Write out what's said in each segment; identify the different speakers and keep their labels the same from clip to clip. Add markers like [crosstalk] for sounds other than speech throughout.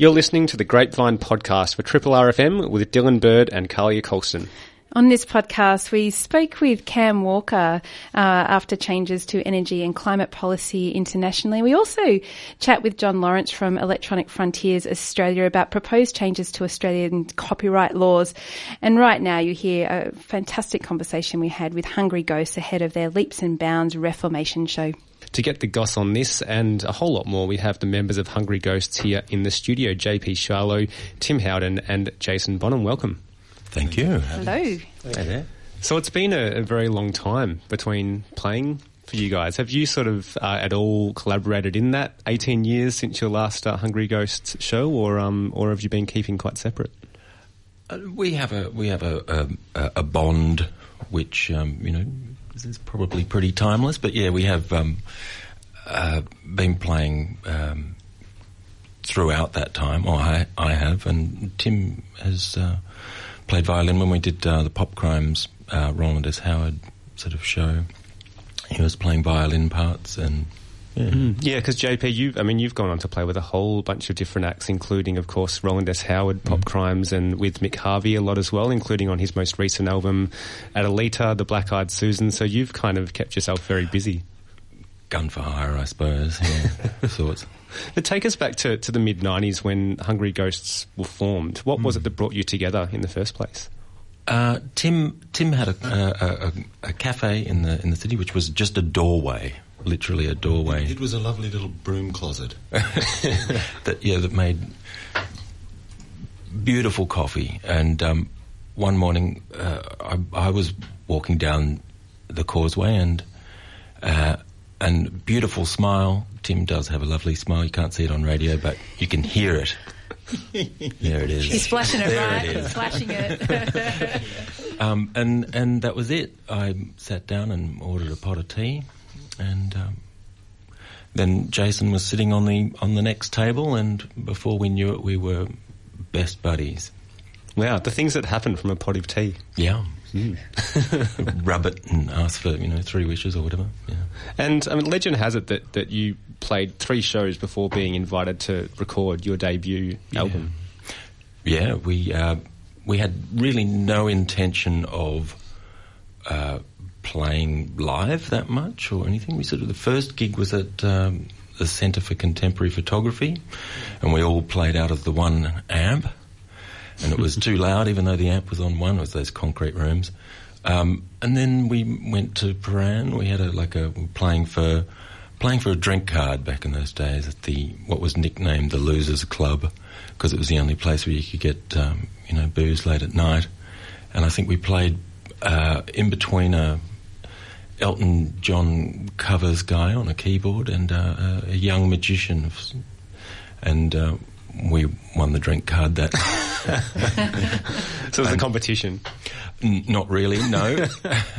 Speaker 1: You're listening to the Grapevine podcast for Triple RFM with Dylan Bird and Kulja Coulston.
Speaker 2: On this podcast, we spoke with Cam Walker uh, after changes to energy and climate policy internationally. We also chat with John Lawrence from Electronic Frontiers Australia about proposed changes to Australian copyright laws. And right now, you hear a fantastic conversation we had with Hungry Ghosts ahead of their Leaps and Bounds Reformation show.
Speaker 1: To get the goss on this and a whole lot more, we have the members of Hungry Ghosts here in the studio JP Charlo, Tim Howden, and Jason Bonham. Welcome.
Speaker 3: Thank you.
Speaker 2: Hello.
Speaker 3: Hey there.
Speaker 1: So it's been a, a very long time between playing for you guys. Have you sort of uh, at all collaborated in that 18 years since your last uh, Hungry Ghosts show, or um, or have you been keeping quite separate?
Speaker 3: Uh, we have a we have a a, a bond which um, you know is probably pretty timeless. But yeah, we have um, uh, been playing um, throughout that time. Or I I have, and Tim has uh, played violin when we did uh, the Pop Crimes uh, Rowland S. Howard sort of show. He was playing violin parts and. Yeah,
Speaker 1: mm. yeah, because JP, you I mean, you've gone on to play with a whole bunch of different acts, including, of course, Rowland S. Howard, Pop mm. Crimes, and with Mick Harvey a lot as well, including on his most recent album, Adelita, The Black Eyed Susan. So you've kind of kept yourself very busy.
Speaker 3: Gun for hire, I suppose. Yeah, [laughs] sorts.
Speaker 1: But take us back to, to the mid 90s when Hungry Ghosts were formed. What mm. was it that brought you together in the first place?
Speaker 3: Uh, Tim Tim had a, a, a, a, cafe in the in the city, which was just a doorway, literally a doorway.
Speaker 4: It, it was a lovely little broom closet [laughs]
Speaker 3: that yeah that made beautiful coffee. And um, one morning, uh, I, I, was walking down the causeway, and uh, and beautiful smile. Tim does have a lovely smile. You can't see it on radio, but you can hear it. [laughs] there it is.
Speaker 2: He's flashing it there right. It He's flashing it. [laughs]
Speaker 3: um, and and that was it. I sat down and ordered a pot of tea, and um, then Jason was sitting on the on the next table, and before we knew it, we were best buddies.
Speaker 1: Wow, the things that happen from a pot of tea.
Speaker 3: Yeah. Mm. [laughs] Rub it and ask for you know three wishes or whatever. Yeah.
Speaker 1: And I mean, legend has it that, that you played three shows before being invited to record your debut
Speaker 3: yeah.
Speaker 1: album.
Speaker 3: Yeah, we uh, we had really no intention of uh, playing live that much or anything. We sort of the first gig was at um, the Centre for Contemporary Photography, and we all played out of the one amp and it was too [laughs] loud, even though the amp was on one. It was those concrete rooms. Um, and then we went to Prahran. We had a like a playing for playing for a drink card back in those days at the what was nicknamed the Losers Club because it was the only place where you could get um, you know booze late at night. And I think we played uh, in between a Elton John covers guy on a keyboard and uh, a young magician, and uh, we won the drink card that. [laughs]
Speaker 1: so it was a competition.
Speaker 3: N- not really. No,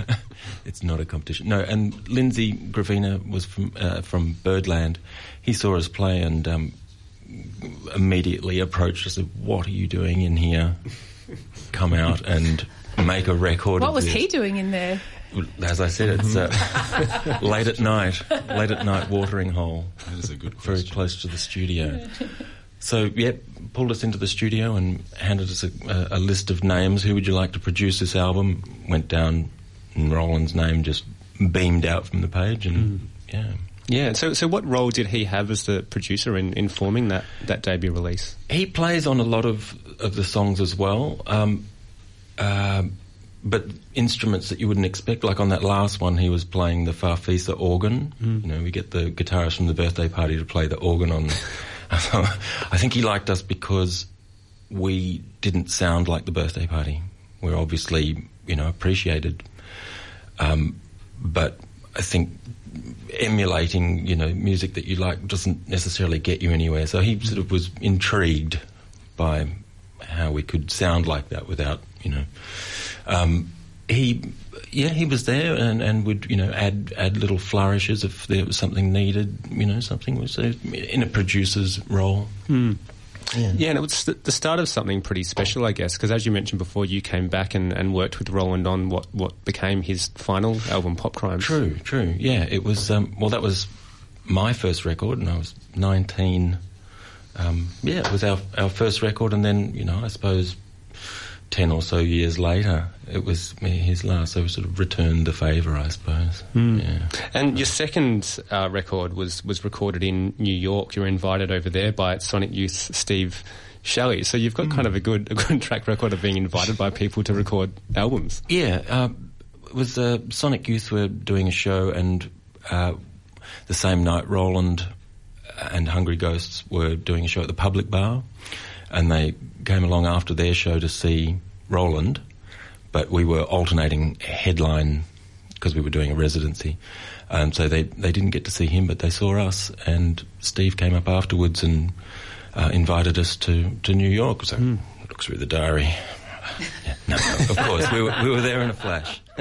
Speaker 3: [laughs] it's not a competition. No, and Lindsay Gravina was from uh, from Birdland. He saw us play and um, immediately approached us. Said, "What are you doing in here? Come out and make a record."
Speaker 2: What was
Speaker 3: this.
Speaker 2: he doing in there?
Speaker 3: As I said, it's uh, [laughs] late at night, late at night watering hole.
Speaker 4: That is a good
Speaker 3: question. Very close to the studio. So, yeah, pulled us into the studio and handed us a, a, a, list of names. Who would you like to produce this album? Went down, and Rowland's name just beamed out from the page, and mm. yeah.
Speaker 1: Yeah, so so what role did he have as the producer in, in forming that, that debut release?
Speaker 3: He plays on a lot of, of the songs as well, um, uh, but instruments that you wouldn't expect. Like on that last one, he was playing the Farfisa organ. Mm. You know, we get the guitarist from the birthday party to play the organ on [laughs] I think he liked us because we didn't sound like the birthday party. We're obviously, you know, appreciated. Um, but I think emulating, you know, music that you like doesn't necessarily get you anywhere. So he sort of was intrigued by how we could sound like that without, you know. Um, he yeah, he was there and, and would you know add add little flourishes if there was something needed. You know, something was in a producer's role.
Speaker 1: Mm. Yeah. yeah, and it was the start of something pretty special, I guess, because as you mentioned before, you came back and, and worked with Rowland on what, what became his final album, Pop Crimes.
Speaker 3: True, true. Yeah, it was. Um, well, that was my first record, and I was nineteen um, yeah, it was our our first record, and then you know, I suppose ten or so years later, it was his last. So we sort of returned the favour, I suppose.
Speaker 1: Mm.
Speaker 3: Yeah.
Speaker 1: And your second uh, record was was recorded in New York. You were invited over there by Sonic Youth Steve Shelley. So you've got mm. kind of a good a good [laughs] track record of being invited by people to record albums.
Speaker 3: Yeah, uh, it was uh, Sonic Youth were doing a show, and uh, the same night Rowland and Hungry Ghosts were doing a show at the Public Bar, and they came along after their show to see Rowland, but we were alternating headline because we were doing a residency. Um, so they they didn't get to see him, but they saw us, and Steve came up afterwards and uh, invited us to, to New York. So mm. look through the diary. [laughs] yeah, no, of course we were we were there in a flash. [laughs]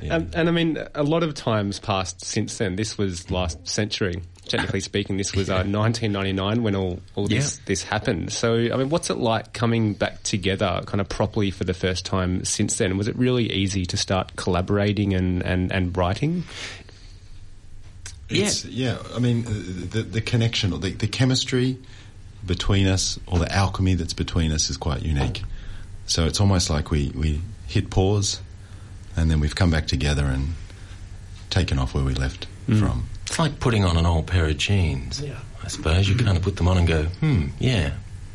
Speaker 1: yeah. um, and I mean, a lot of times passed since then. This was last century technically speaking, this was uh, 1999 when all, all this, yeah. this happened. So, I mean, what's it like coming back together kind of properly for the first time since then? Was it really easy to start collaborating and, and, and writing?
Speaker 4: It's, yeah. yeah, I mean, uh, the, the connection or the, the chemistry between us or the alchemy that's between us is quite unique. So it's almost like we, we hit pause and then we've come back together and taken off where we left mm. from.
Speaker 3: It's like putting on an old pair of jeans. Yeah. I suppose you kind of put them on and go, hmm, yeah.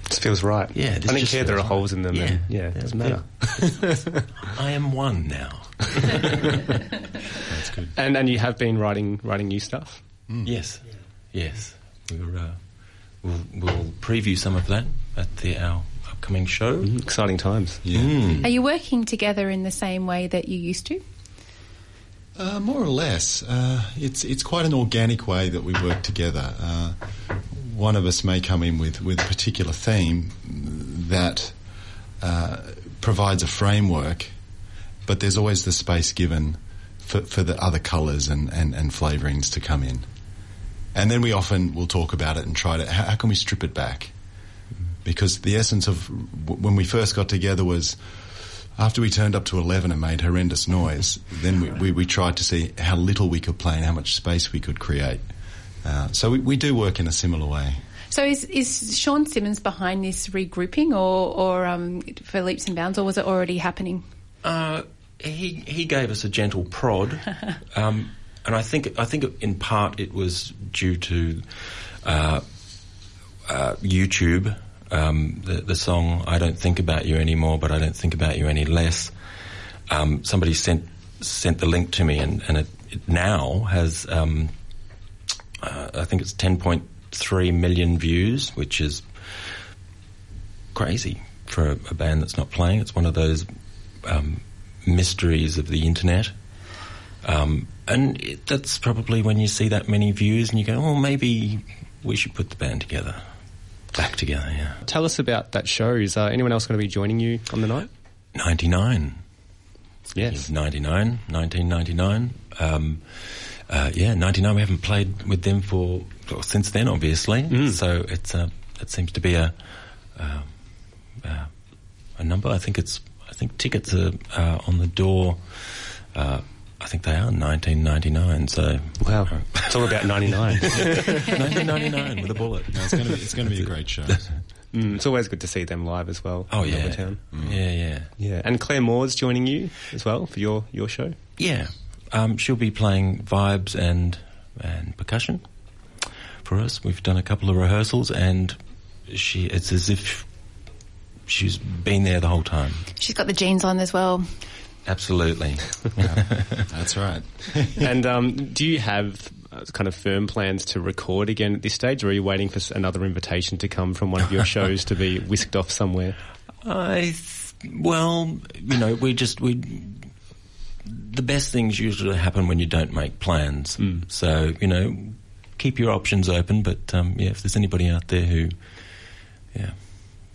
Speaker 1: This feels right.
Speaker 3: Yeah,
Speaker 1: I don't care there are holes in them. Yeah, and, yeah, it doesn't matter. [laughs]
Speaker 3: I am one now.
Speaker 1: That's good. And and you have been writing writing new stuff.
Speaker 3: Mm. Yes, yeah. yes. We're, uh, we'll we'll preview some of that at the our upcoming show.
Speaker 1: Mm, exciting times.
Speaker 2: Yeah. Mm. Are you working together in the same way that you used to?
Speaker 4: Uh, more or less. Uh, it's it's quite an organic way that we work together. Uh, one of us may come in with, with a particular theme that uh, provides a framework, but there's always the space given for, for the other colours and, and, and flavourings to come in. And then we often will talk about it and try to how, how can we strip it back? Because the essence of w- when we first got together was after we turned up to 11 and made horrendous noise, then we, we, we, tried to see how little we could play and how much space we could create. Uh, so we, we do work in a similar way.
Speaker 2: So is, is Sean Simmons behind this regrouping or, or um, for leaps and bounds, or was it already happening?
Speaker 3: Uh, he he gave us a gentle prod, [laughs] um, and I think I think in part it was due to uh, uh, YouTube um, the, the song "I Don't Think About You Anymore," but I don't think about you any less. Um, somebody sent sent the link to me, and, and it, it now has um, uh, I think it's ten point three million views, which is crazy for a, a, band that's not playing. It's one of those um, mysteries of the internet. Um, and it, that's probably when you see that many views and you go, oh, maybe we should put the band together back together. Yeah.
Speaker 1: Tell us about that show. Is uh, anyone else going to be joining you on the night?
Speaker 3: Ninety nine.
Speaker 1: Yes,
Speaker 3: 99, 1999. Um, uh, yeah, 99. We haven't played with them for well, since then, obviously. Mm. So it's uh, it seems to be a uh, uh, a number. I think it's I think tickets are uh, on the door uh, I think they are 1999. So
Speaker 1: wow, it's all about 99. [laughs]
Speaker 3: 1999 with a bullet.
Speaker 4: No, it's going to be it's going to be a great show.
Speaker 1: Mm, it's always good to see them live as well.
Speaker 3: Oh yeah, mm. yeah, yeah,
Speaker 1: yeah. And Claire Moore's joining you as well for your your show.
Speaker 3: Yeah, um, she'll be playing vibes and and percussion for us. We've done a couple of rehearsals, and she it's as if she's been there the whole time.
Speaker 2: She's got the jeans on as well.
Speaker 3: Absolutely. [laughs]
Speaker 4: That's right.
Speaker 1: and um, do you have uh, kind of firm plans to record again at this stage, or are you waiting for another invitation to come from one of your [laughs] shows to be whisked off somewhere?
Speaker 3: I, well, you know, we just we. The best things usually happen when you don't make plans. Mm. So you know, keep your options open. But um, yeah, if there's anybody out there who, yeah,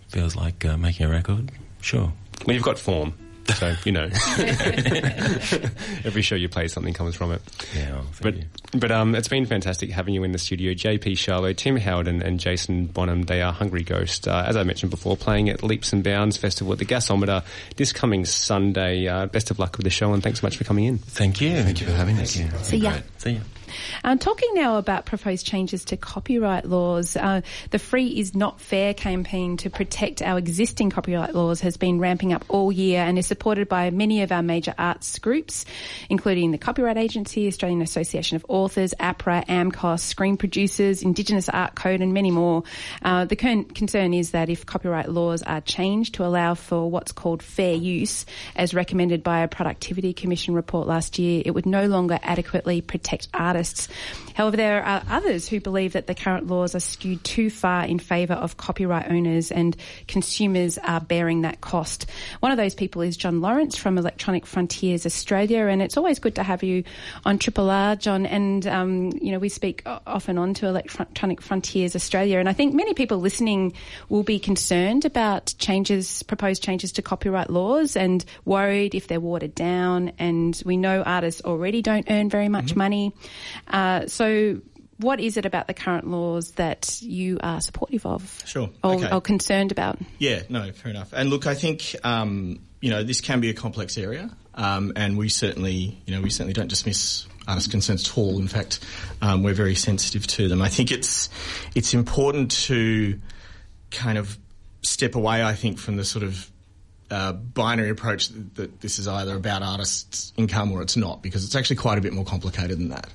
Speaker 3: feels like uh, making a record, sure.
Speaker 1: Well, you've got form. So you know, [laughs] every show you play, something comes from it.
Speaker 3: Yeah, well,
Speaker 1: but
Speaker 3: you.
Speaker 1: but um, it's been fantastic having you in the studio. JP Sharlow, Tim Howard, and, and Jason Bonham. They are Hungry Ghost, uh, as I mentioned before, playing at Leaps and Bounds Festival at the Gasometer this coming Sunday. Uh, best of luck with the show, and thanks so much for coming in.
Speaker 3: Thank you.
Speaker 4: Thank you for having us.
Speaker 2: See ya.
Speaker 3: See ya.
Speaker 2: Uh, talking now about proposed changes to copyright laws, uh, the Free is Not Fair campaign to protect our existing copyright laws has been ramping up all year and is supported by many of our major arts groups, including the Copyright Agency, Australian Association of Authors, APRA, AMCOS, Screen Producers, Indigenous Art Code, and many more. Uh, the con- concern is that if copyright laws are changed to allow for what's called fair use, as recommended by a Productivity Commission report last year, it would no longer adequately protect artists. However, there are others who believe that the current laws are skewed too far in favour of copyright owners and consumers are bearing that cost. One of those people is John Lawrence from Electronic Frontiers Australia, and it's always good to have you on Triple R, John. And um, you know, we speak off and on to Electronic Frontiers Australia, and I think many people listening will be concerned about changes, proposed changes to copyright laws, and worried if they're watered down. And we know artists already don't earn very much mm-hmm. money, uh, so what is it about the current laws that you are supportive of?
Speaker 5: Sure.
Speaker 2: Or,
Speaker 5: okay.
Speaker 2: or concerned about?
Speaker 5: Yeah, no, fair enough. And look, I think, um, you know, this can be a complex area. Um, and we certainly, you know, we certainly don't dismiss artist concerns at all. In fact, um, we're very sensitive to them. I think it's, it's important to kind of step away, I think, from the sort of uh, binary approach that this is either about artists' income or it's not, because it's actually quite a bit more complicated than that.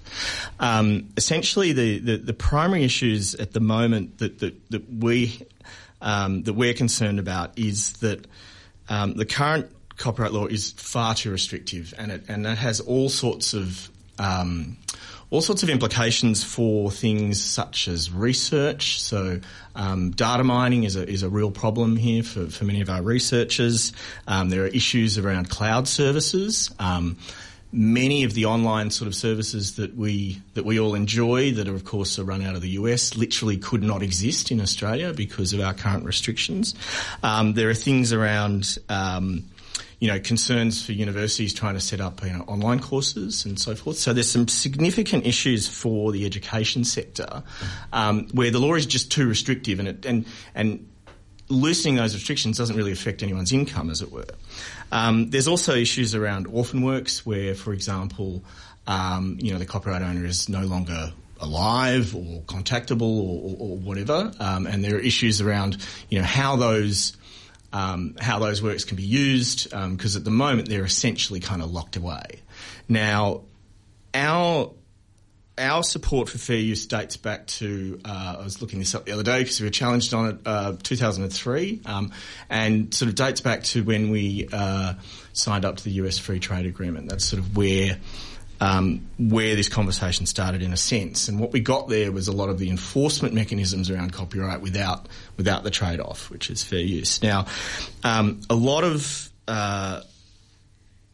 Speaker 5: Um, essentially, the, the, the, primary issues at the moment that that, that we um, that we're concerned about is that um, the current copyright law is far too restrictive, and it and that has all sorts of um, all sorts of implications for things such as research. So, um, data mining is a, is a real problem here for, for many of our researchers. Um, there are issues around cloud services. Um, many of the online sort of services that we that we all enjoy, that are of course are run out of the US, literally could not exist in Australia because of our current restrictions. Um, there are things around um, you know, concerns for universities trying to set up, you know, online courses and so forth. So there's some significant issues for the education sector um, where the law is just too restrictive, and it, and and loosening those restrictions doesn't really affect anyone's income, as it were. Um, there's also issues around orphan works, where, for example, um, you know, the copyright owner is no longer alive or contactable or, or, or whatever, um, and there are issues around, you know, how those um, how those works can be used, because um, at the moment they're essentially kind of locked away. Now, our our support for fair use dates back to uh, I was looking this up the other day because we were challenged on it uh, 2003, um, and sort of dates back to when we uh, signed up to the US Free Trade Agreement. That's sort of where um, where this conversation started in a sense. And what we got there was a lot of the enforcement mechanisms around copyright without without the trade off, which is fair use. Now, um, a lot of uh,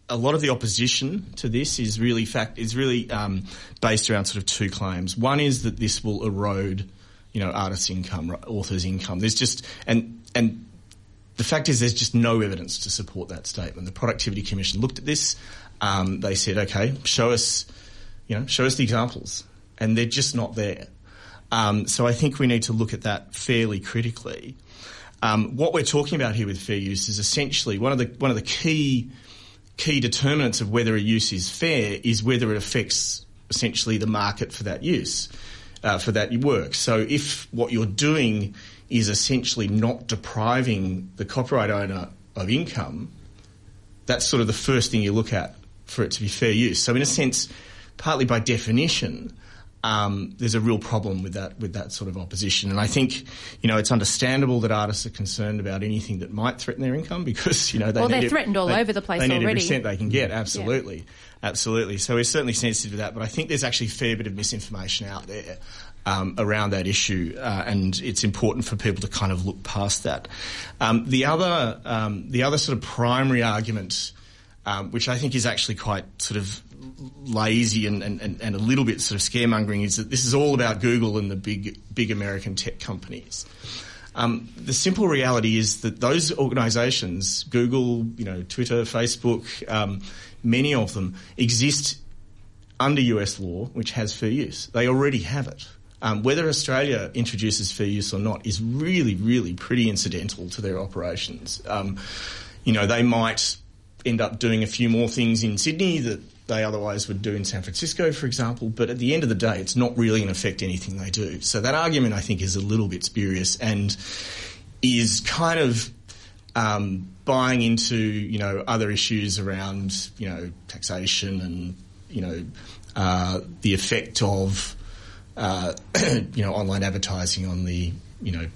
Speaker 5: a lot of the opposition to this is really fact is really um, based around sort of two claims. One is that this will erode, you know, artists' income, authors' income. There's just and and the fact is, there's just no evidence to support that statement. The Productivity Commission looked at this um, they said, okay, show us, you know, show us the examples, and they're just not there. Um, so I think we need to look at that fairly critically. Um, what we're talking about here with fair use is essentially one of the one of the key key determinants of whether a use is fair is whether it affects essentially the market for that use uh, for that work. So if what you're doing is essentially not depriving the copyright owner of income, that's sort of the first thing you look at for it to be fair use. So in a sense, partly by definition, um, there's a real problem with that with that sort of opposition. And I think you know it's understandable that artists are concerned about anything that might threaten their income [laughs] because you know
Speaker 2: they well they're threatened all they, over the place
Speaker 5: they
Speaker 2: need
Speaker 5: already. every cent they can get. Absolutely, yeah. absolutely. So we're certainly sensitive to that. But I think there's actually a fair bit of misinformation out there. Um, around that issue, uh, and it's important for people to kind of look past that. Um, the other, um, the other sort of primary argument um, which I think is actually quite sort of lazy and, and, and a little bit sort of scaremongering, is that this is all about Google and the big big American tech companies. Um, the simple reality is that those organisations, Google, you know, Twitter, Facebook, um, many of them exist under US law, which has fair use. They already have it. Um, whether Australia introduces fair use or not is really, really pretty incidental to their operations. Um, you know, they might end up doing a few more things in Sydney that they otherwise would do in San Francisco, for example. But at the end of the day, it's not really going to affect anything they do. So that argument, I think, is a little bit spurious and is kind of um, buying into you know other issues around you know taxation and you know uh, the effect of uh, [clears throat] you know online advertising on the you know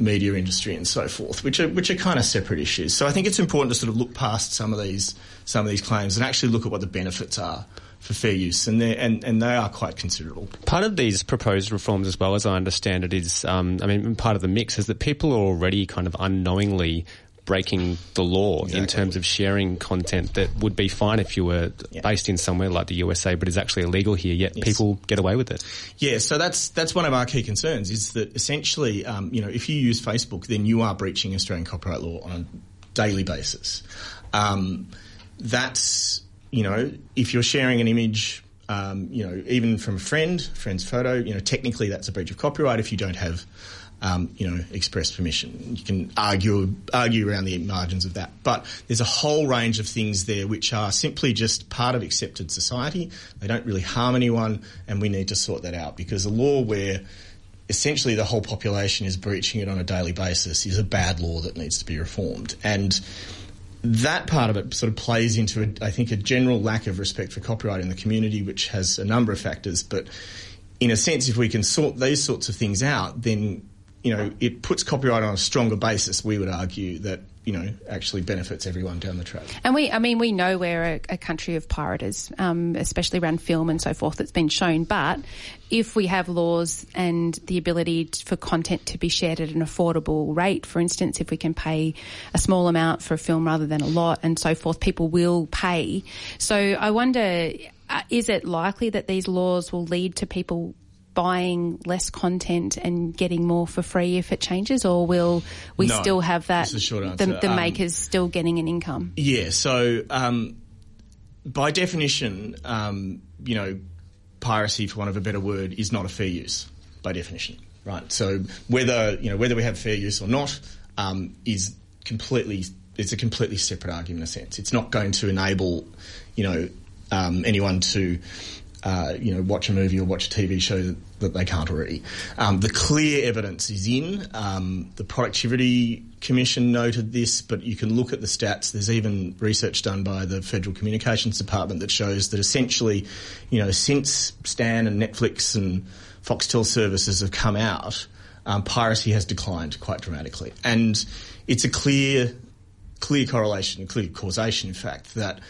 Speaker 5: media industry and so forth, which are which are kind of separate issues. So I think it's important to sort of look past some of these some of these claims and actually look at what the benefits are for fair use, and they and, and they are quite considerable.
Speaker 1: Part of these proposed reforms, as well as I understand it, is um, I mean, part of the mix is that people are already kind of unknowingly breaking the law exactly. in terms of sharing content that would be fine if you were yeah. based in somewhere like the USA, but is actually illegal here. Yet yes. people get away with it.
Speaker 5: Yeah, so that's that's one of our key concerns is that essentially, um, you know, if you use Facebook, then you are breaching Australian copyright law on a daily basis. Um, that's you know, if you're sharing an image. Um, you know, even from a friend, friend's photo, you know, technically that's a breach of copyright if you don't have um, you know, express permission. You can argue argue around the margins of that, but there's a whole range of things there which are simply just part of accepted society. They don't really harm anyone, and we need to sort that out because a law where essentially the whole population is breaching it on a daily basis is a bad law that needs to be reformed and that part of it sort of plays into, a, I think, a general lack of respect for copyright in the community, which has a number of factors. But in a sense, if we can sort these sorts of things out, then you know, it puts copyright on a stronger basis, we would argue, that, you know, actually benefits everyone down the track.
Speaker 2: And we, I mean, we know we're a, a country of pirates, um, especially around film and so forth, that's been shown. But if we have laws and the ability for content to be shared at an affordable rate, for instance, if we can pay a small amount for a film rather than a lot and so forth, people will pay. So I wonder, uh, is it likely that these laws will lead to people buying less content and getting more for free if it changes, or will we
Speaker 5: no,
Speaker 2: still have that?
Speaker 5: The,
Speaker 2: the, the um, makers still getting an income.
Speaker 5: Yeah. So um, by definition, um, you know, piracy, for want of a better word, is not a fair use by definition, right? So whether you know whether we have fair use or not um, is completely it's a completely separate argument in a sense. It's not going to enable you know um, anyone to uh, you know, watch a movie or watch a TV show that, that they can't already. Um, the clear evidence is in. Um, the Productivity Commission noted this, but you can look at the stats. There's even research done by the Federal Communications Department that shows that essentially, you know, since Stan and Netflix and Foxtel services have come out, um, piracy has declined quite dramatically. And it's a clear, clear correlation, clear causation, in fact, that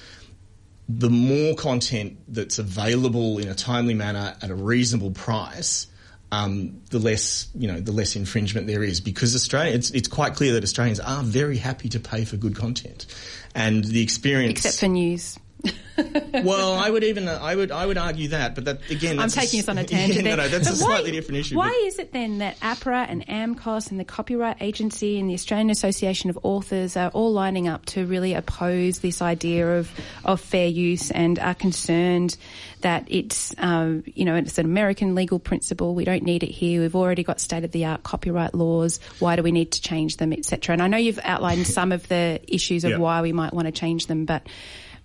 Speaker 5: the more content that's available in a timely manner at a reasonable price, um, the less you know, the less infringement there is. Because Australia, it's, it's quite clear that Australians are very happy to pay for good content, and the experience,
Speaker 2: except for news. [laughs]
Speaker 5: well, I would even I would I would argue that, but that again,
Speaker 2: I'm taking a, us on a tangent. [laughs]
Speaker 5: Yeah, no, no, that's but a slightly different issue.
Speaker 2: Why but. is it then that APRA and AMCOS and the Copyright Agency and the Australian Association of Authors are all lining up to really oppose this idea of of fair use and are concerned that it's uh, you know it's an American legal principle. We don't need it here. We've already got state of the art copyright laws. Why do we need to change them, etc. And I know you've outlined [laughs] some of the issues of yeah. why we might want to change them, but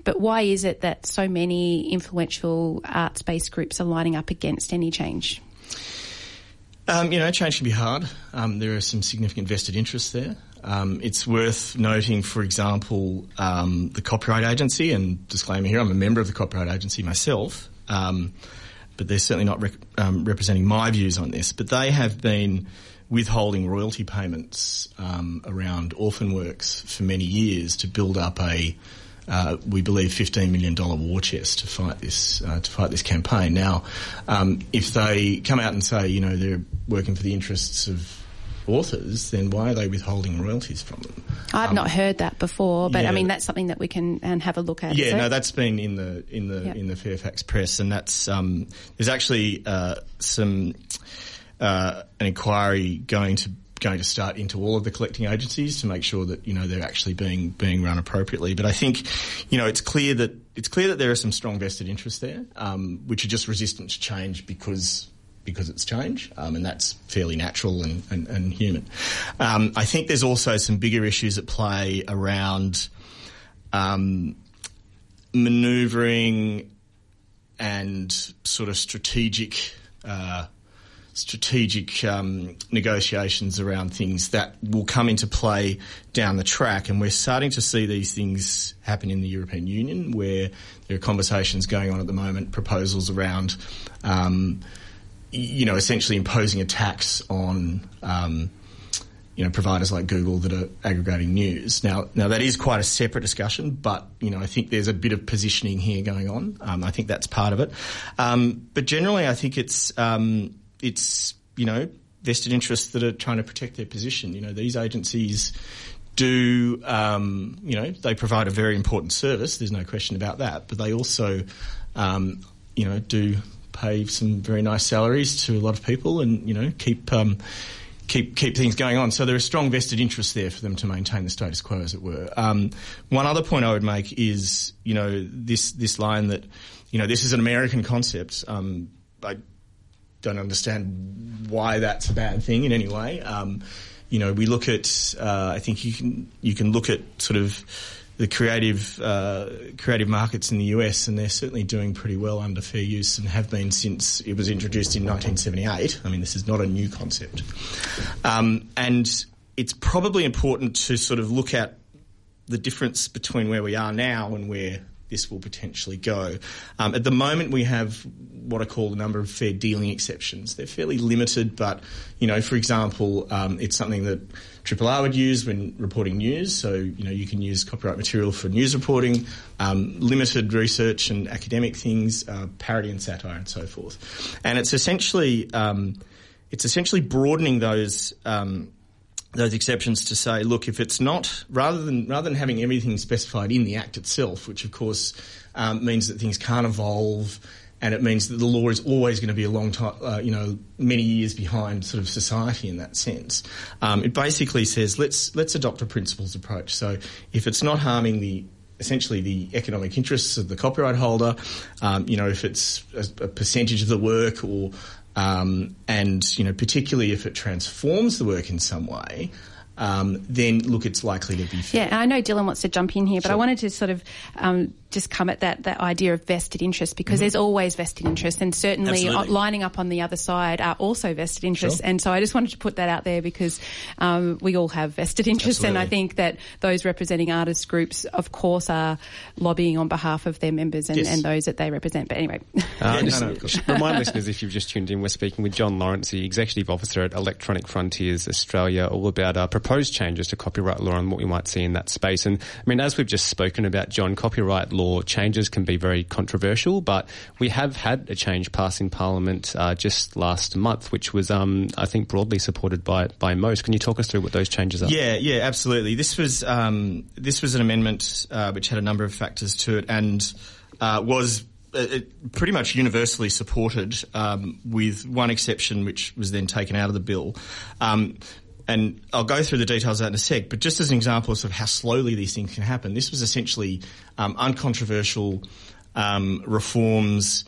Speaker 2: but why is it that so many influential arts based groups are lining up against any change?
Speaker 5: Um, you know, change can be hard. Um, there are some significant vested interests there. Um, it's worth noting, for example, um, the Copyright Agency, and disclaimer here, I'm a member of the Copyright Agency myself, um, but they're certainly not rec- um, representing my views on this. But they have been withholding royalty payments around orphan works for many years to build up a uh, we believe, $15 million war chest to fight this uh, to fight this campaign. Now, um, if they come out and say, you know, they're working for the interests of authors, then why are they withholding royalties from them?
Speaker 2: I've um, not heard that before, but yeah. I mean that's something that we can and have a look at.
Speaker 5: Yeah, no, that's been in the in the yep. in the Fairfax Press, and that's um, there's actually uh, some uh, an inquiry going to going to start into all of the collecting agencies to make sure that you know they're actually being being run appropriately. But I think you know it's clear that it's clear that there are some strong vested interests there, um, which are just resistant to change because because it's change, um, and that's fairly natural and, and, and human. Um, I think there's also some bigger issues at play around um, manoeuvring and sort of strategic. Uh, strategic um, negotiations around things that will come into play down the track. And we're starting to see these things happen in the European Union, where there are conversations going on at the moment, proposals around, um, you know, essentially imposing a tax on. Um, you know, providers like Google that are aggregating news. Now, now that is quite a separate discussion, but you know, I think there's a bit of positioning here going on. Um, I think that's part of it. Um, but generally, I think it's um, it's you know vested interests that are trying to protect their position. You know, these agencies do um, you know they provide a very important service. There's no question about that. But they also um, you know do pay some very nice salaries to a lot of people, and you know keep. Um, keep keep things going on. So there are strong vested interests there for them to maintain the status quo, as it were. Um, one other point I would make is, you know, this this line that, you know, this is an American concept. Um, I don't understand why that's a bad thing in any way. Um, you know, we look at. Uh, I think you can you can look at sort of the creative uh, creative markets in the US, and they're certainly doing pretty well under fair use and have been since it was introduced in 1978. I mean, this is not a new concept, um, and it's probably important to sort of look at the difference between where we are now and where this will potentially go. Um, at the moment, we have what I call a number of fair dealing exceptions. They're fairly limited, but you know, for example, um, it's something that Triple R would use when reporting news. So you know, you can use copyright material for news reporting, um, limited research and academic things, uh, parody and satire, and so forth. And it's essentially um, it's essentially broadening those um, those exceptions to say, look, if it's not rather than rather than having everything specified in the act itself, which of course um, means that things can't evolve, and it means that the law is always going to be a long time, uh, you know, many years behind sort of society in that sense. Um, it basically says let's let's adopt a principles approach. So if it's not harming the essentially the economic interests of the copyright holder, um, you know, if it's a, a percentage of the work or um, and you know, particularly if it transforms the work in some way, um, then look, it's likely to be fair.
Speaker 2: Yeah, I know Dylan wants to jump in here, but sure. I wanted to sort of um, just come at that that idea of vested interest because mm-hmm. there's always vested interest, and certainly Absolutely. lining up on the other side are also vested interests. Sure. And so I just wanted to put that out there because um, we all have vested interests, Absolutely. and I think that those representing artist groups, of course, are lobbying on behalf of their members and, yes. and those that they represent. But anyway, uh, [laughs]
Speaker 1: just, no, no, remind listeners if you've just tuned in, we're speaking with John Lawrence, the executive officer at Electronic Frontiers Australia, all about our proposed changes to copyright law and what we might see in that space. And I mean, as we've just spoken about, John, copyright law changes can be very controversial, but we have had a change pass in Parliament uh, just last month, which was, um, I think, broadly supported by by most. Can you talk us through what those changes are?
Speaker 5: Yeah, yeah, absolutely. This was um, this was an amendment uh, which had a number of factors to it and uh, was uh, pretty much universally supported, um, with one exception, which was then taken out of the bill. Um, and I'll go through the details of that in a sec, but just as an example of, how slowly these things can happen, this was essentially um, uncontroversial um, reforms,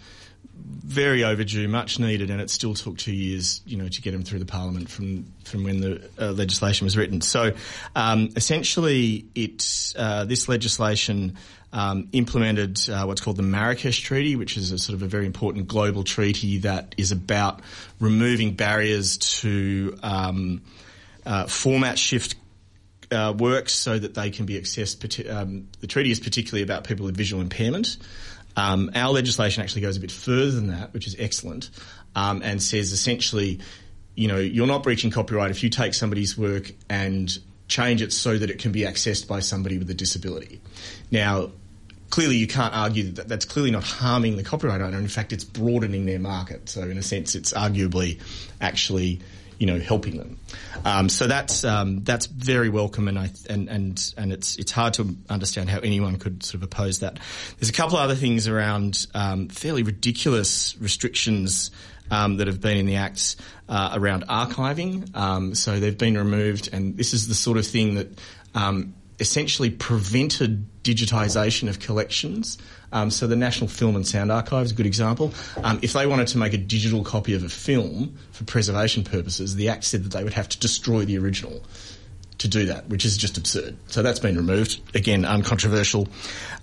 Speaker 5: very overdue, much needed, and it still took two years, you know, to get them through the parliament from from when the uh, legislation was written. So, um, essentially, it uh, this legislation um, implemented uh, what's called the Marrakesh Treaty, which is a sort of a very important global treaty that is about removing barriers to um, uh, format shift uh, works so that they can be accessed. Um, the treaty is particularly about people with visual impairment. Um, our legislation actually goes a bit further than that, which is excellent, um, and says essentially, you know, you're not breaching copyright if you take somebody's work and change it so that it can be accessed by somebody with a disability. Now, clearly you can't argue that that's clearly not harming the copyright owner. In fact, it's broadening their market. So in a sense, it's arguably actually you know, helping them. Um, so that's um, that's very welcome, and I and and and it's it's hard to understand how anyone could sort of oppose that. There's a couple other things around um, fairly ridiculous restrictions. Um, that have been in the acts uh, around archiving. Um, so they've been removed, and this is the sort of thing that um, essentially prevented digitisation of collections. Um, so the National Film and Sound Archive is a good example. Um, if they wanted to make a digital copy of a film for preservation purposes, the Act said that they would have to destroy the original. To do that, which is just absurd. So that's been removed. Again, uncontroversial.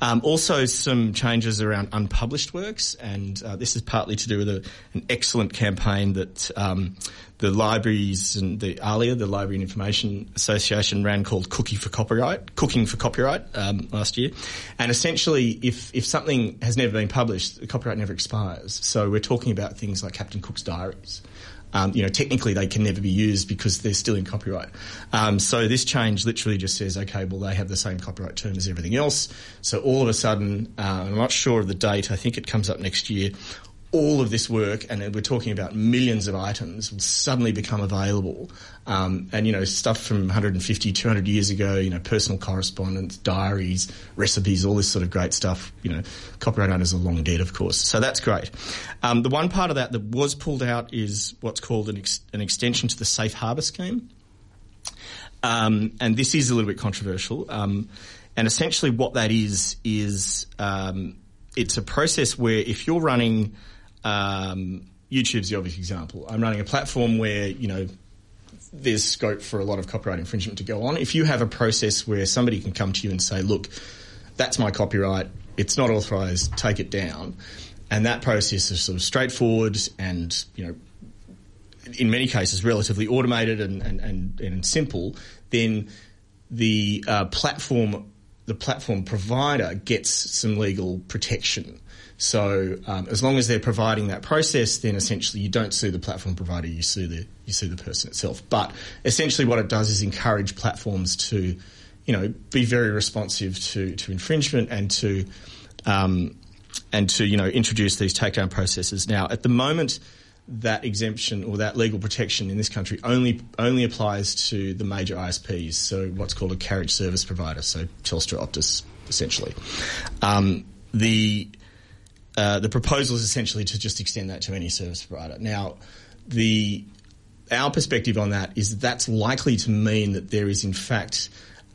Speaker 5: Um, also, some changes around unpublished works, and uh, this is partly to do with a, an excellent campaign that um, the libraries and the ALIA, the Library and Information Association, ran called Cooking for Copyright, Cooking for Copyright um, last year. And essentially, if if something has never been published, the copyright never expires. So we're talking about things like Captain Cook's diaries. Um, you know, technically they can never be used because they're still in copyright. Um, so this change literally just says, okay, well they have the same copyright term as everything else. So all of a sudden, uh, I'm not sure of the date. I think it comes up next year all of this work, and we're talking about millions of items, suddenly become available. Um, and, you know, stuff from 150, 200 years ago, you know, personal correspondence, diaries, recipes, all this sort of great stuff, you know, copyright owners are long dead, of course. So that's great. Um, the one part of that that was pulled out is what's called an, ex- an extension to the safe harbour scheme. Um, and this is a little bit controversial. Um, and essentially what that is, is um, it's a process where if you're running um, YouTube's the obvious example. I'm running a platform where, you know, there's scope for a lot of copyright infringement to go on. If you have a process where somebody can come to you and say, look, that's my copyright, it's not authorised, take it down, and that process is sort of straightforward and, you know, in many cases relatively automated and, and, and, and simple, then the uh, platform the platform provider gets some legal protection. So um, as long as they're providing that process, then essentially you don't sue the platform provider, you sue the you sue the person itself. But essentially, what it does is encourage platforms to, you know, be very responsive to to infringement and to um, and to you know introduce these takedown processes. Now, at the moment, that exemption or that legal protection in this country only only applies to the major ISPs, so what's called a carriage service provider, so Telstra, Optus, essentially. Um, the uh, the proposal is essentially to just extend that to any service provider. Now, the our perspective on that is that that's likely to mean that there is in fact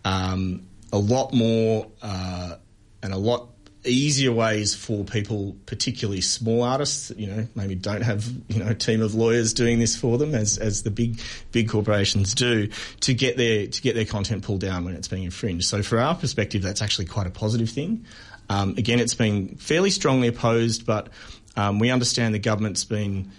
Speaker 5: um, a lot more uh, and a lot easier ways for people, particularly small artists, you know, maybe don't have you know a team of lawyers doing this for them as as the big big corporations do, to get their to get their content pulled down when it's being infringed. So, for our perspective, that's actually quite a positive thing. Um, again, it's been fairly strongly opposed, but um, we understand the government's been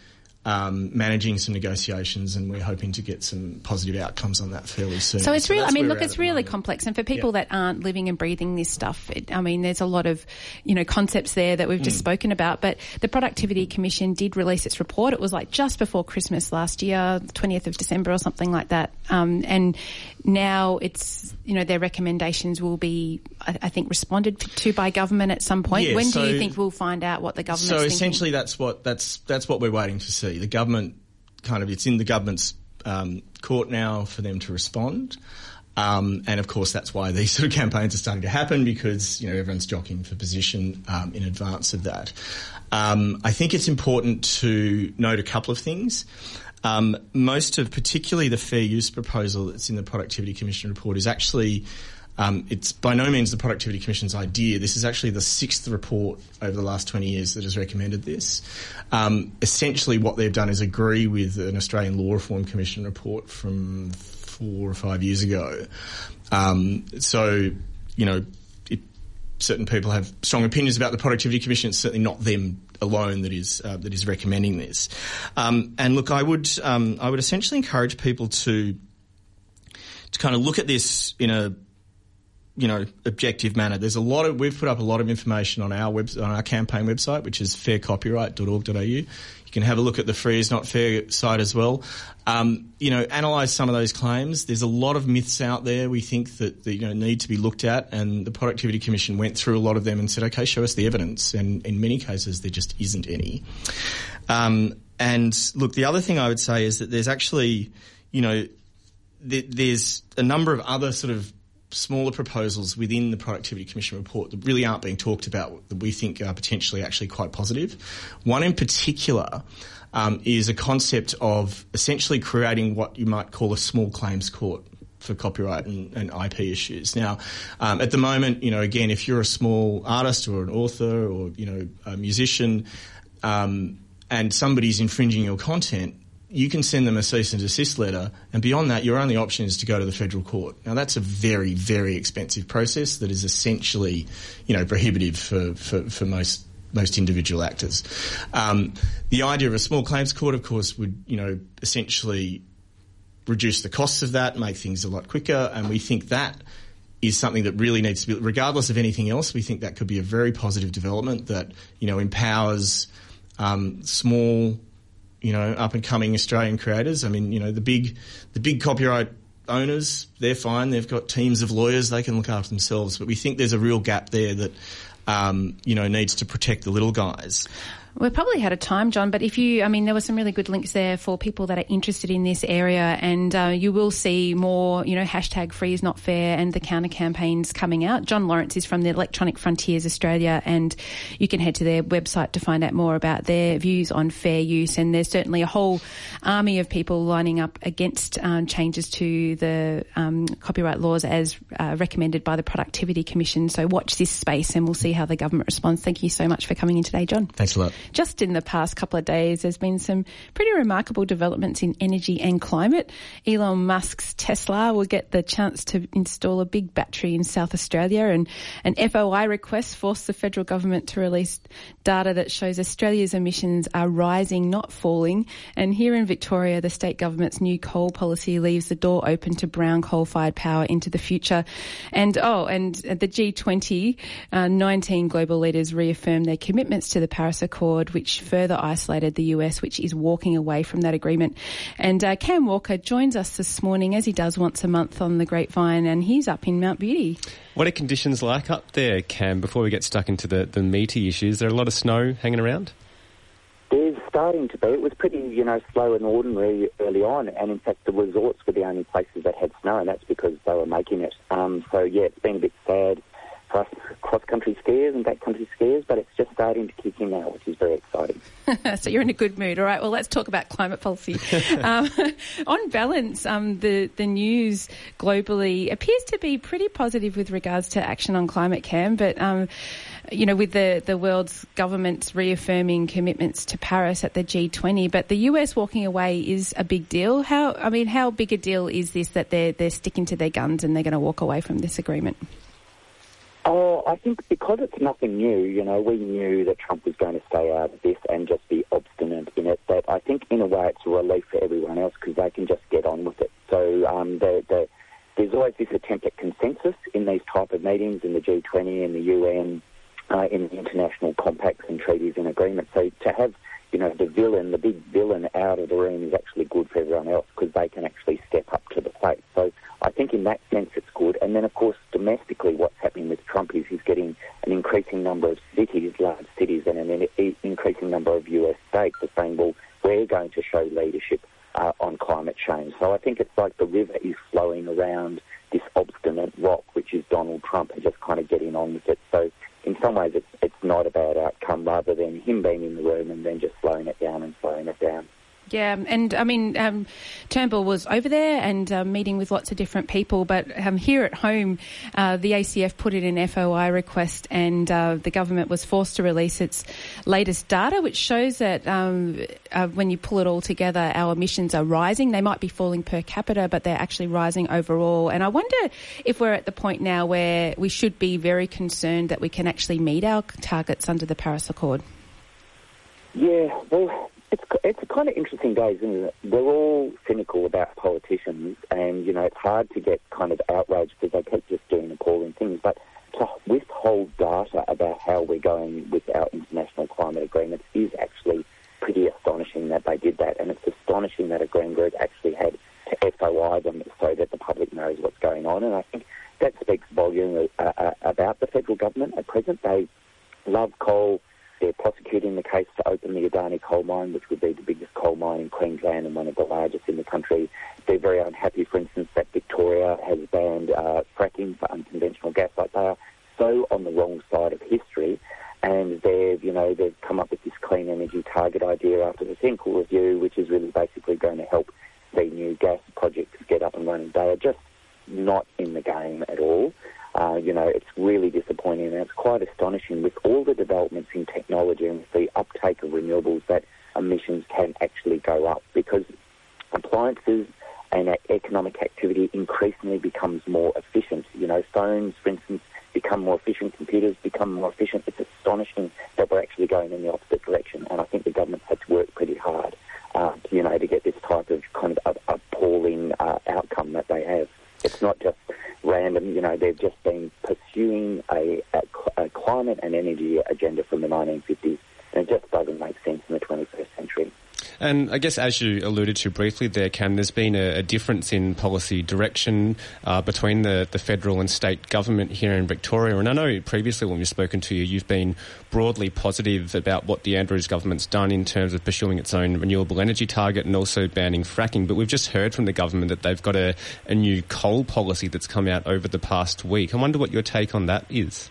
Speaker 5: um, managing some negotiations, and we're hoping to get some positive outcomes on that fairly soon.
Speaker 2: So it's really, I mean, look, it's really complex, and for people yeah. that aren't living and breathing this stuff, it, I mean, there's a lot of, you know, concepts there that we've just mm. spoken about. But the Productivity Commission did release its report. It was like just before Christmas last year, 20th of December or something like that, um, and now it's, you know, their recommendations will be, I, I think, responded to by government at some point.
Speaker 5: Yeah,
Speaker 2: when
Speaker 5: so,
Speaker 2: do you think we'll find out what the government?
Speaker 5: So essentially, that's what that's that's what we're waiting to see. The government kind of it's in the government's um, court now for them to respond. Um, and of course, that's why these [laughs] sort of campaigns are starting to happen because you know everyone's jockeying for position um, in advance of that. Um, I think it's important to note a couple of things. Um, most of, particularly the fair use proposal that's in the Productivity Commission report, is actually um, it's by no means the Productivity Commission's idea. This is actually the sixth report over the last 20 years that has recommended this. Um, essentially, what they've done is agree with an Australian Law Reform Commission report from four or five years ago. Um, so, you know, certain people have strong opinions about the Productivity Commission. It's certainly not them alone that is uh, that is recommending this. Um, and look, I would um, I would essentially encourage people to to kind of look at this in a you know objective manner. There's a lot of we've put up a lot of information on our web on our campaign website, which is faircopyright.org.au. You can have a look at the Free is Not Fair site as well. Um, you know, analyse some of those claims. There's a lot of myths out there we think that, that, you know need to be looked at, and the Productivity Commission went through a lot of them and said, okay, show us the evidence. And in many cases, there just isn't any. Um, and look, the other thing I would say is that there's actually, you know, th- there's a number of other sort of smaller proposals within the Productivity Commission report that really aren't being talked about that we think are potentially actually quite positive. One in particular um, is a concept of essentially creating what you might call a small claims court for copyright and, and IP issues. Now, um, at the moment, you know, again, if you're a small artist or an author or you know a musician, um, and somebody's infringing your content, you can send them a cease and desist letter, and beyond that, your only option is to go to the federal court. Now, that's a very, very expensive process that is essentially, you know, prohibitive for, for, for most most individual actors. Um, the idea of a small claims court, of course, would you know essentially reduce the costs of that, make things a lot quicker, and we think that is something that really needs to be, regardless of anything else, we think that could be a very positive development that you know empowers um, small, you know, up and coming Australian creators. I mean, you know, the big, the big copyright owners, they're fine. They've got teams of lawyers. They can look after themselves. But we think there's a real gap there that um, you know, needs to protect the little guys.
Speaker 2: We're probably out of time, John, but if you, I mean, there were some really good links there for people that are interested in this area, and uh, you will see more, you know, hashtag free is not fair and the counter campaigns coming out. John Lawrence is from the Electronic Frontiers Australia, and you can head to their website to find out more about their views on fair use. And there's certainly a whole army of people lining up against um, changes to the um, copyright laws as uh, recommended by the Productivity Commission. So watch this space, and we'll see how the government responds. Thank you so much for coming in today, John.
Speaker 5: Thanks a lot
Speaker 2: just in the past couple of days, there's been some pretty remarkable developments in energy and climate. Elon Musk's Tesla will get the chance to install a big battery in South Australia and an FOI request forced the federal government to release data that shows Australia's emissions are rising, not falling. And here in Victoria, the state government's new coal policy leaves the door open to brown coal-fired power into the future. And oh, and the G20, uh, 19 global leaders reaffirmed their commitments to the Paris Accord Accord, which further isolated the US, which is walking away from that agreement. And uh, Cam Walker joins us this morning, as he does once a month on the Grapevine, and he's up in Mount Beauty.
Speaker 1: What are conditions like up there, Cam, before we get stuck into the, the meaty issues? Is there a lot of snow hanging around?
Speaker 6: There's starting to be. It was pretty, you know, slow and ordinary early on, and in fact, the resorts were the only places that had snow, and that's because they were making it. Um, so yeah, it's been a bit sad for us cross-country skiers and backcountry skiers, but it's just starting to kick in now, which is very exciting. [laughs]
Speaker 2: so you're in a good mood. All right, well, let's talk about climate policy. [laughs] um, [laughs] on balance, um, the, the news globally appears to be pretty positive with regards to action on climate, Cam, but... Um, you know, with the, the world's governments reaffirming commitments to Paris at the G20, but the US walking away is a big deal. How, I mean, how big a deal is this that they're, they're sticking to their guns and they're going to walk away from this agreement?
Speaker 6: I think because it's nothing new, you know, we knew that Trump was going to stay out of this and just be obstinate in it. But I think in a way it's a relief for everyone else because they can just get on with it. So um, the, the, there's always this attempt at consensus in these type of meetings in the G20 and the UN, uh, in international compacts and treaties and agreements. So to have you know, the villain, the big villain out of the room is actually good for everyone else because they can actually step up to the plate. So I think in that sense it's good. And then, of course, domestically, what's happening with Trump is he's getting an increasing number of cities, large cities, and an increasing number of US states are saying, well, we're going to show leadership uh, on climate change. So I think it's like the river is flowing around this obstinate rock, which is Donald Trump, and just kind of getting on with it. So in some ways, it's, it's not a bad outcome rather than him being in the room and then just slowing it down and slowing it down.
Speaker 2: Yeah, and I mean, um, Turnbull was over there and uh, meeting with lots of different people, but um, here at home, uh, the ACF put in an FOI request and uh, the government was forced to release its latest data, which shows that um, uh, when you pull it all together, our emissions are rising. They might be falling per capita, but they're actually rising overall. And I wonder if we're at the point now where we should be very concerned that we can actually meet our targets under the Paris Accord.
Speaker 6: Yeah, well, it's it's kind of interesting days, isn't it? We're all cynical about politicians, and you know it's hard to get kind of outraged because they keep just doing appalling things. But to withhold data about how we're going with our international climate agreements is actually pretty astonishing that they did that, and it's astonishing that a green group actually had to FOI them so that the public knows what's going on. And I think that speaks volume uh, uh, about the federal government at present. They love coal they're prosecuting the case to open the Adani coal mine, which would be the biggest coal mine in Queensland and one of the largest in the country. They're very unhappy, for instance, that Victoria has banned uh, fracking for unconventional gas. Like they are so on the wrong side of history. And they've, you know, they've come up with this clean energy target idea after the Finkel review, which is really basically going to help the new gas projects get up and running. They are just not in the game at all. Uh, you know, it's really disappointing and it's quite astonishing with all the developments in technology and the uptake of renewables that emissions can actually go up because appliances and economic activity increasingly becomes more efficient. You know, phones, for instance, become more efficient, computers become more efficient. It's astonishing that we're actually going in the opposite direction, and I think the government had to work pretty hard, uh, you know, to get this type of kind of appalling uh, outcome that they have. It's not just they've just been pursuing a, a, a climate and energy agenda from the 1950s, and it just doesn't make sense in the 21st century.
Speaker 1: And I guess, as you alluded to briefly there, Cam, there's been a, a difference in policy direction uh, between the, the federal and state government here in Victoria. And I know previously when we've spoken to you, you've been broadly positive about what the Andrews government's done in terms of pursuing its own renewable energy target and also banning fracking. But we've just heard from the government that they've got a, a new coal policy that's come out over the past week. I wonder what your take on that is.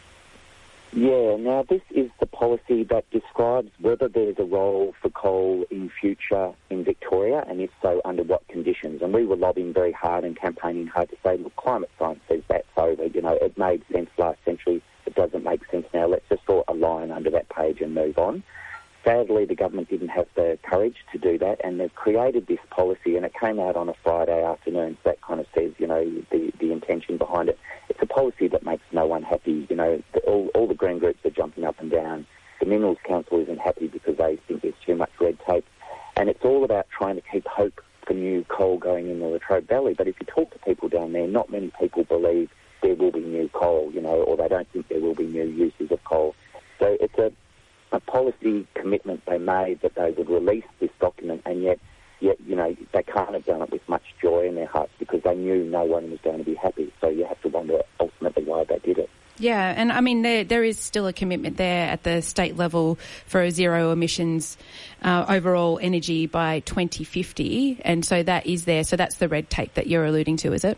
Speaker 6: Yeah, now this is policy that describes whether there's a role for coal in future in Victoria and if so, under what conditions. And we were lobbying very hard and campaigning hard to say, look, climate science says that's over. You know, it made sense last century. It doesn't make sense now. Let's just draw a line under that page and move on. Sadly, the government didn't have the courage to do that, and they've created this policy, and it came out on a Friday afternoon. So that kind of says, you know, the, the intention behind it. It's a policy that makes no one happy. You know, the, all, all the green groups are jumping up and down. The Minerals Council isn't happy because they think there's too much red tape. And it's all about trying to keep hope for new coal going in the Latrobe Valley. But if you talk to people down there, not many people believe there will be new coal, you know, or they don't think there will be new uses of coal. So it's a a policy commitment they made that they would release this document, and yet, yet you know, they can't have done it with much joy in their hearts because they knew no one was going to be happy. So you have to wonder ultimately why they did it.
Speaker 2: Yeah, and I mean there there is still a commitment there at the state level for a zero emissions uh, overall energy by 2050, and so that is there. So that's the red tape that you're alluding to, is it?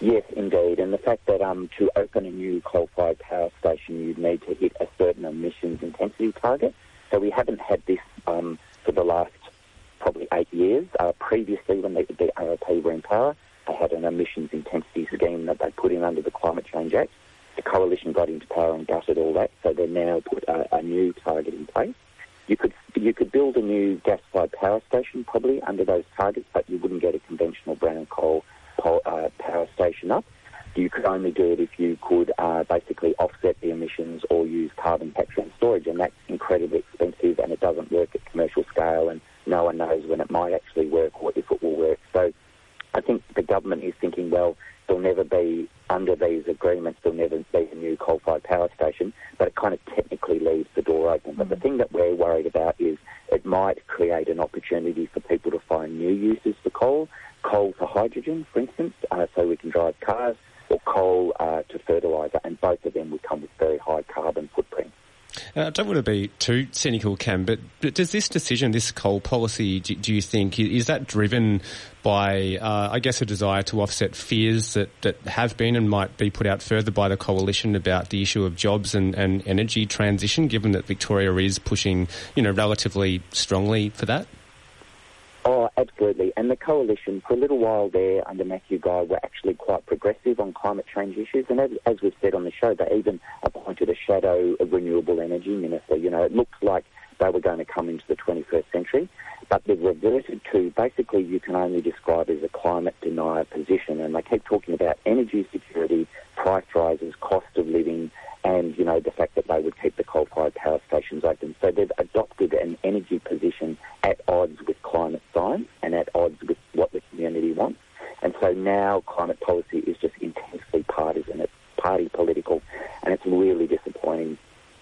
Speaker 6: Yes, indeed. And the fact that um, to open a new coal-fired power station, you'd need to hit a certain emissions intensity target. So we haven't had this um, for the last probably eight years. Uh, previously, when the, the ALP were in power, they had an emissions intensity scheme that they put in under the Climate Change Act. The coalition got into power and gutted all that, so they've now put a, a new target in place. You could you could build a new gas-fired power station probably under those targets, but you wouldn't get a conventional brown coal uh, power station up. You could only do it if you could uh, basically offset the emissions or use carbon capture and storage, and that's incredibly expensive and it doesn't work at commercial scale, and no one knows when it might actually work or if it will work. So I think the government is thinking, well, there'll never be, under these agreements, there'll never be a new coal-fired power station, but it kind of technically leaves the door open. Mm-hmm. But the thing that we're worried about is it might create an opportunity for people to find new uses for coal, coal to hydrogen, for instance, uh, so we can drive cars, or coal uh, to fertiliser, and both of them would come with very high carbon footprints.
Speaker 1: Uh, I don't want to be too cynical, Cam, but, but does this decision, this coal policy, do, do you think, is that driven by, uh, I guess, a desire to offset fears that, that have been and might be put out further by the coalition about the issue of jobs and, and energy transition, given that Victoria is pushing, you know, relatively strongly for that?
Speaker 6: Absolutely. And the coalition, for a little while there under Matthew Guy, were actually quite progressive on climate change issues. And as, as we've said on the show, they even appointed a shadow renewable energy minister. You know, it looked like they were going to come into the 21st century, but they've reverted to basically you can only describe as a climate denier position. And they keep talking about energy security, price rises, cost of living, and you know the fact that they would keep the coal-fired power stations open. So they've adopted an energy position at odds with climate science and at odds with what the community wants. And so now climate policy is just intensely partisan. It's party political, and it's really disappointing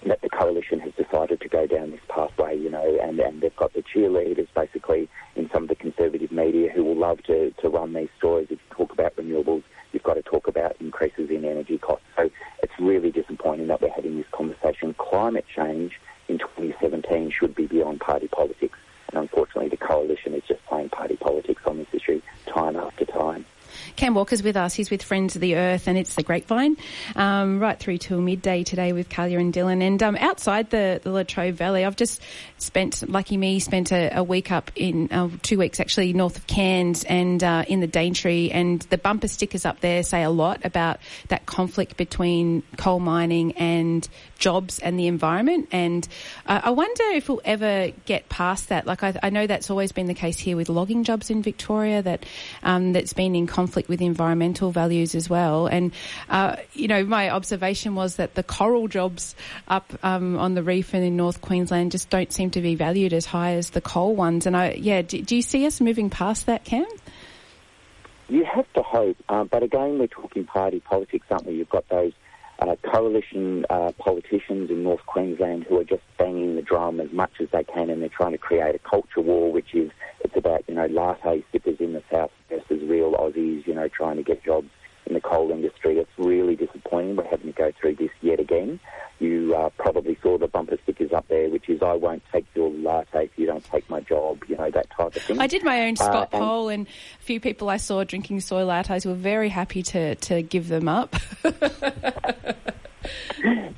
Speaker 6: that the coalition has decided to go down this pathway, you know, and, and they've got the cheerleaders basically in some of the conservative media who will love to, to run these stories. If you talk about renewables, you've got to talk about increases in energy costs. So it's really disappointing that we're having this conversation. Climate change in 2017 should be beyond party politics. And unfortunately, the coalition is just playing party politics on this issue.
Speaker 2: Cam Walker's with us. He's with Friends of the Earth, and it's the Grapevine, um, right through till midday today with Kulja and Dylan. And um, outside the, the Latrobe Valley, I've just spent, lucky me, spent a, a week up in uh, two weeks actually north of Cairns and uh, in the Daintree, and the bumper stickers up there say a lot about that conflict between coal mining and jobs and the environment. And uh, I wonder if we'll ever get past that. Like I, I, know that's always been the case here with logging jobs in Victoria. That um, that's been in conflict with environmental values as well. And uh, you know, my observation was that the coral jobs up um, on the reef and in North Queensland just don't seem to be valued as high as the coal ones. And I, yeah, do, do you see us moving past that, Cam?
Speaker 6: You have to hope, uh, but again, we're talking party politics, aren't we? You've got those uh, coalition uh, politicians in North Queensland who are just banging the drum as much as they can, and they're trying to create a culture war, which is it's about you know latte sippers in the south versus real Aussies, you know, trying to get jobs in the coal industry. It's really disappointing. We're having to go through this yet again. You uh, probably saw the bumper stickers up there, which is "I won't take your latte if you don't take my job," you know that type of thing.
Speaker 2: I did my own spot uh, poll, and a few people I saw drinking soy lattes were very happy to to give them up. [laughs]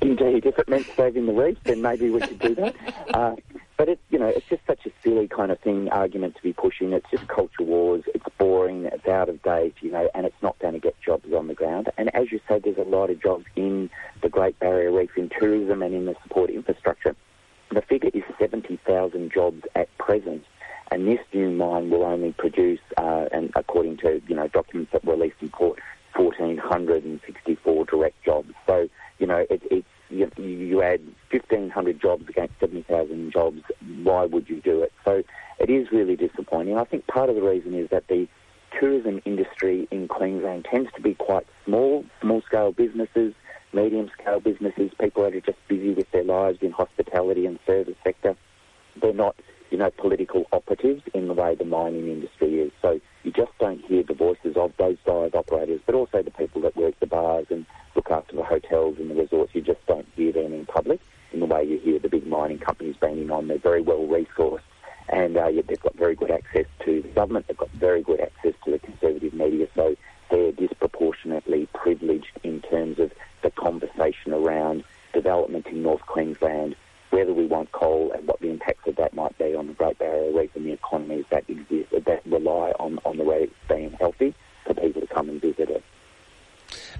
Speaker 6: Indeed, if it meant saving the reef, then maybe we should do that. [laughs] Uh, you know, it's just such a silly kind of thing, argument to be pushing. It's just culture wars. It's boring. It's out of date, you know, and it's not going to get jobs on the ground. And as you said, there's a lot of jobs in the Great Barrier Reef, in tourism, and in the support infrastructure. The figure is 70,000 jobs at present, and this new mine will only produce, uh, and according to you know documents that were released in court, 1,464 direct jobs. So you know, it, it's you, you add 1,500 jobs against 70,000 jobs, why would you do it? So it is really disappointing. I think part of the reason is that the tourism industry in Queensland tends to be quite small, small-scale businesses, medium-scale businesses, people that are just busy with their lives in hospitality and service sector. They're not, you know, political operatives in the way the mining industry is. So you just don't hear the voices of those dive operators, but also the people that work the bars and look after the hotels and the resorts. You just don't hear them in public in the way you hear the big mining companies banging on. They're very well resourced and uh, they've got very good access to the government. They've got very good access to the conservative media. So they're disproportionately privileged in terms of the conversation around development in North Queensland, whether we want coal and what the impacts of that might be on the Great Barrier Reef and the economies that exist that rely on, on the reef being healthy for people to come and visit it.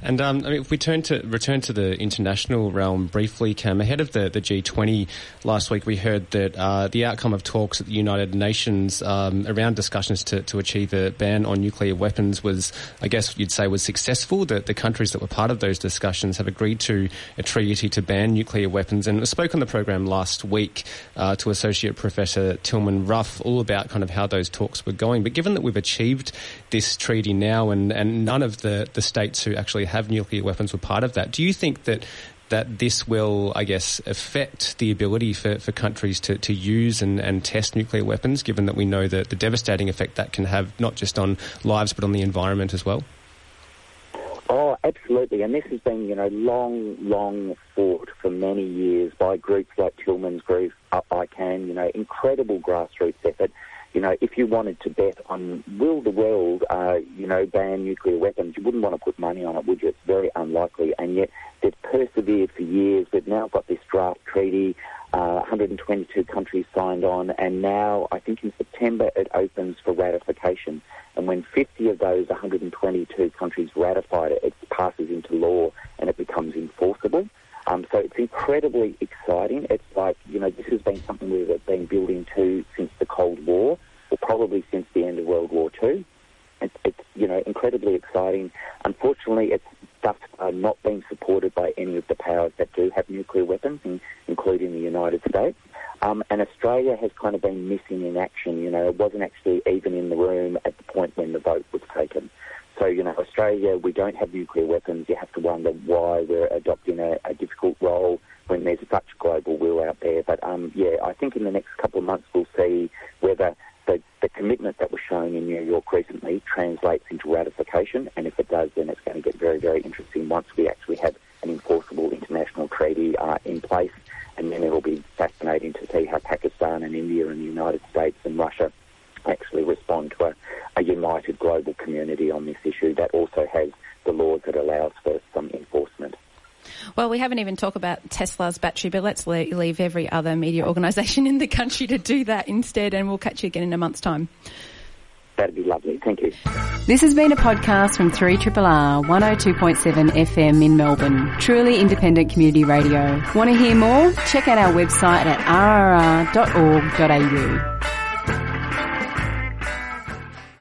Speaker 1: And um, I mean, if we turn to return to the international realm briefly, Cam, ahead of the, the G20 last week, we heard that uh, the outcome of talks at the United Nations um, around discussions to, to achieve a ban on nuclear weapons was, I guess you'd say, was successful. That the countries that were part of those discussions have agreed to a treaty to ban nuclear weapons. And I spoke on the program last week uh, to Associate Professor Tilman Ruff all about kind of how those talks were going. But given that we've achieved this treaty now, and, and none of the, the states who actually have nuclear weapons were part of that. Do you think that that this will, I guess, affect the ability for, for countries to, to use and, and test nuclear weapons, given that we know that the devastating effect that can have not just on lives but on the environment as well?
Speaker 6: Oh, absolutely. And this has been, you know, long, long fought for many years by groups like Tilman's Group, uh, ICAN, you know, incredible grassroots effort you know, if you wanted to bet on will the world, uh, you know, ban nuclear weapons, you wouldn't want to put money on it, would you? It's very unlikely. And yet they've persevered for years. We've now got this draft treaty. Uh, 122 countries signed on, and now I think in September it opens for ratification. And when 50 of those 122 countries ratified it, it passes into law and it becomes enforceable. Incredibly exciting. It's like, you know, this has been something we've been building to since the Cold War, or probably since the end of World War II. It's, it's you know, incredibly exciting. Unfortunately, it's thus not being supported by any of the powers that do have nuclear weapons, including the United States. Um, and Australia has kind of been missing in action. You know, it wasn't actually even in the room at the point when the vote was taken. So, you know, Australia, we don't have nuclear weapons. You have to wonder why we're adopting a, a difficult role when there's such global will out there. But, um, yeah, I think in the next couple of months we'll see whether the, the commitment that was shown in New York recently translates into ratification. And if it does, then it's going to get very, very interesting once we actually have an enforceable international treaty uh, in place. And then it'll be fascinating to see how Pakistan and India and the United States and Russia actually respond to a, a united global community on this issue that also has the laws that allows for.
Speaker 7: Well, we haven't even talked about Tesla's battery, but let's leave every other media organisation [laughs] in the country to do that instead, and we'll catch you again in a month's time.
Speaker 6: That'd be lovely. Thank you.
Speaker 7: This has been a podcast from 3RRR 102.7 FM in Melbourne. Truly independent community radio. Want to hear more? Check out our website at rrr.org.au.